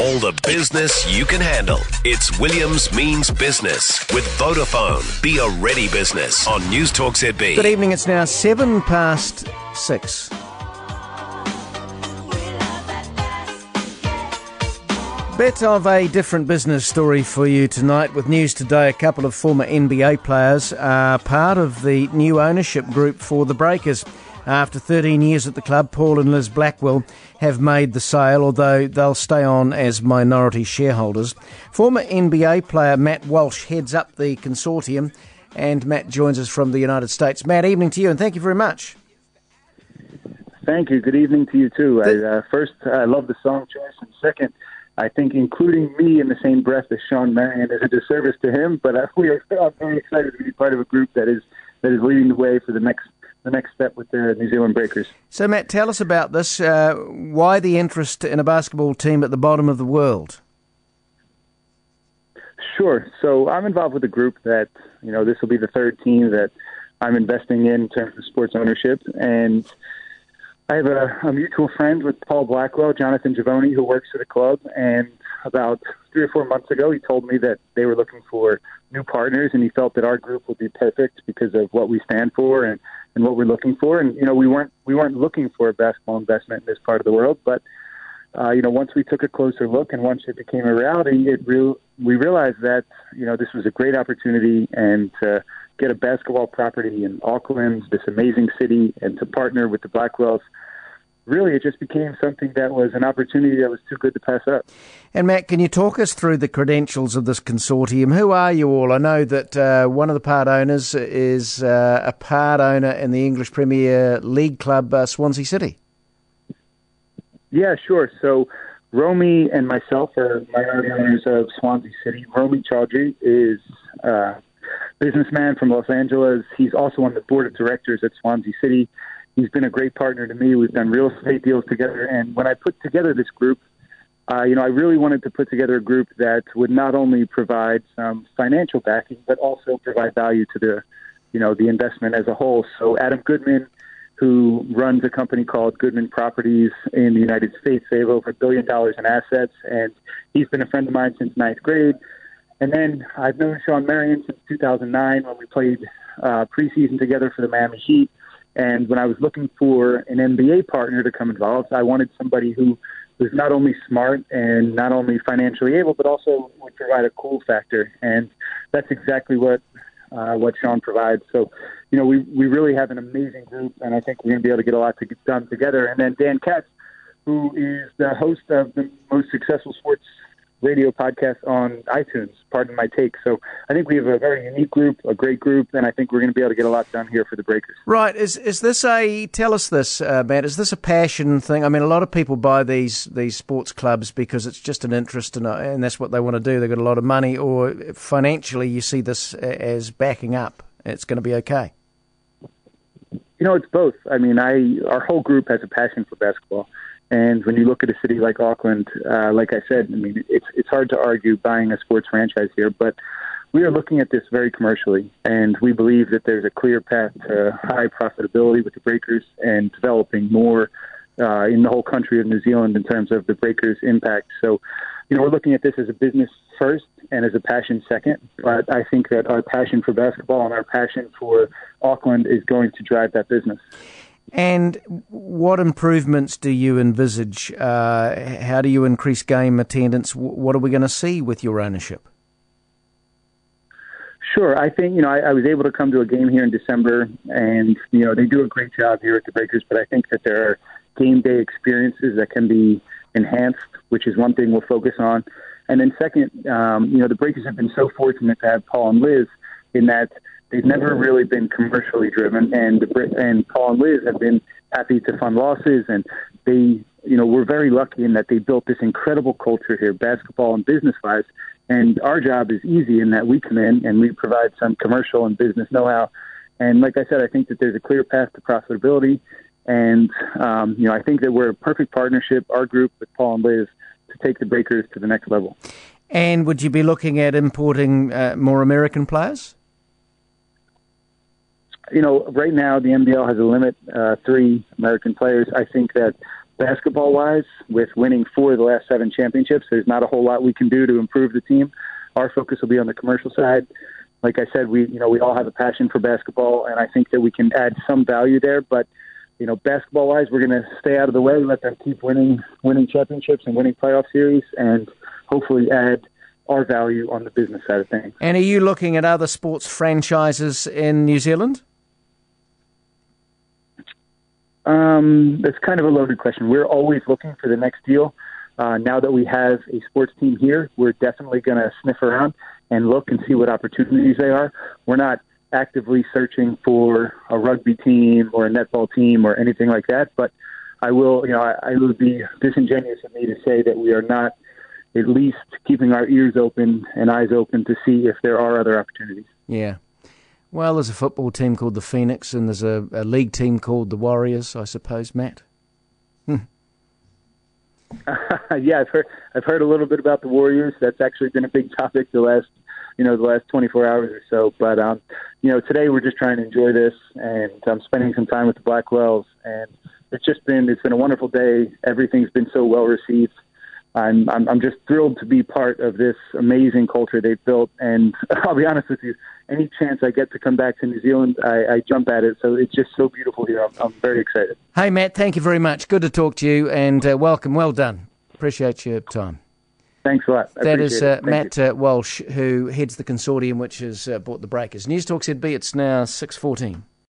All the business you can handle. It's Williams Means Business with Vodafone. Be a ready business on News Talk ZB. Good evening. It's now seven past six. Bit of a different business story for you tonight with news today. A couple of former NBA players are part of the new ownership group for the Breakers. After 13 years at the club, Paul and Liz Blackwell have made the sale, although they'll stay on as minority shareholders. Former NBA player Matt Walsh heads up the consortium, and Matt joins us from the United States. Matt, evening to you, and thank you very much. Thank you. Good evening to you too. I, uh, first, I love the song choice, and second, I think including me in the same breath as Shawn Marion is a disservice to him. But uh, we are I'm very excited to be part of a group that is that is leading the way for the next the next step with the New Zealand Breakers. So, Matt, tell us about this. Uh, why the interest in a basketball team at the bottom of the world? Sure. So, I'm involved with a group that you know this will be the third team that I'm investing in in terms of sports ownership, and I have a, a mutual friend with Paul Blackwell, Jonathan Givony, who works for the club. And about three or four months ago, he told me that they were looking for new partners, and he felt that our group would be perfect because of what we stand for and, and what we're looking for. And you know, we weren't we weren't looking for a basketball investment in this part of the world, but uh, you know, once we took a closer look and once it became a reality, it real we realized that you know this was a great opportunity and to get a basketball property in Auckland, this amazing city, and to partner with the Blackwells really it just became something that was an opportunity that was too good to pass up. And Matt, can you talk us through the credentials of this consortium? Who are you all? I know that uh, one of the part owners is uh, a part owner in the English Premier League club uh, Swansea City. Yeah, sure. So Romie and myself are minority owners of Swansea City. Romie Chaudhari is a uh, businessman from Los Angeles. He's also on the board of directors at Swansea City he's been a great partner to me. We've done real estate deals together, and when I put together this group, uh, you know, I really wanted to put together a group that would not only provide some financial backing, but also provide value to the, you know, the investment as a whole. So Adam Goodman, who runs a company called Goodman Properties in the United States, they have over a billion dollars in assets, and he's been a friend of mine since ninth grade. And then I've known Shawn Marion since 2009 when we played uh, preseason together for the Miami Heat. And when I was looking for an NBA partner to come involved, I wanted somebody who was not only smart and not only financially able, but also would provide a cool factor. And that's exactly what uh, what Shawn provides. So, you know, we we really have an amazing group, and I think we're going to be able to get a lot to get done together. And then Dan Katz, who is the host of the most successful sports radio podcast on iTunes. Pardon my take. So I think we have a very unique group, a great group, and I think we're going to be able to get a lot done here for the Breakers. Right? Is is this a tell us this, uh, Matt? Is this a passion thing? I mean, a lot of people buy these these sports clubs because it's just an interest, and and that's what they want to do. They've got a lot of money, or financially, you see this as backing up. It's going to be okay. You know, it's both. I mean, I our whole group has a passion for basketball. And when you look at a city like Auckland, uh, like I said, I mean, it's it's hard to argue buying a sports franchise here, but we are looking at this very commercially, and we believe that there's a clear path to high profitability with the Breakers and developing more uh, in the whole country of New Zealand in terms of the Breakers' impact. So, you know, we're looking at this as a business first and as a passion second. But I think that our passion for basketball and our passion for Auckland is going to drive that business. And what improvements do you envisage? Uh, how do you increase game attendance? What are we going to see with your ownership? Sure. I think, you know, I, I was able to come to a game here in December, and, you know, they do a great job here at the Breakers, but I think that there are game day experiences that can be enhanced, which is one thing we'll focus on. And then, second, um, you know, the Breakers have been so fortunate to have Paul and Liz in that They've never really been commercially driven, and and Paul and Liz have been happy to fund losses, and they, you know, we're very lucky in that they built this incredible culture here, basketball and business wise. And our job is easy in that we come in and we provide some commercial and business know-how. And like I said, I think that there's a clear path to profitability. And um, you know, I think that we're a perfect partnership, our group with Paul and Liz, to take the Breakers to the next level. And would you be looking at importing uh, more American players? You know, right now the NBL has a limit, uh, three American players. I think that basketball wise, with winning four of the last seven championships, there's not a whole lot we can do to improve the team. Our focus will be on the commercial side. Like I said, we you know we all have a passion for basketball, and I think that we can add some value there. But you know, basketball wise, we're going to stay out of the way, let them keep winning winning championships and winning playoff series, and hopefully add our value on the business side of things. And are you looking at other sports franchises in New Zealand? Um, that's kind of a loaded question. We're always looking for the next deal. Uh, now that we have a sports team here, we're definitely going to sniff around and look and see what opportunities they are. We're not actively searching for a rugby team or a netball team or anything like that, but I will, you know, I, I would be disingenuous of me to say that we are not at least keeping our ears open and eyes open to see if there are other opportunities. Yeah. Well, there's a football team called the Phoenix, and there's a, a league team called the Warriors, I suppose, Matt. Hmm. yeah, I've heard I've heard a little bit about the Warriors. That's actually been a big topic the last you know the last 24 hours or so. But um, you know, today we're just trying to enjoy this, and I'm spending some time with the Blackwells, and it's just been it's been a wonderful day. Everything's been so well received. I'm, I'm I'm just thrilled to be part of this amazing culture they've built. And I'll be honest with you, any chance I get to come back to New Zealand, I, I jump at it. So it's just so beautiful here. I'm, I'm, very excited. Hey Matt, thank you very much. Good to talk to you, and uh, welcome. Well done. Appreciate your time. Thanks a lot. I that is uh, Matt uh, Walsh, who heads the consortium which has uh, bought the breakers. News Talk ZB. It's now six fourteen.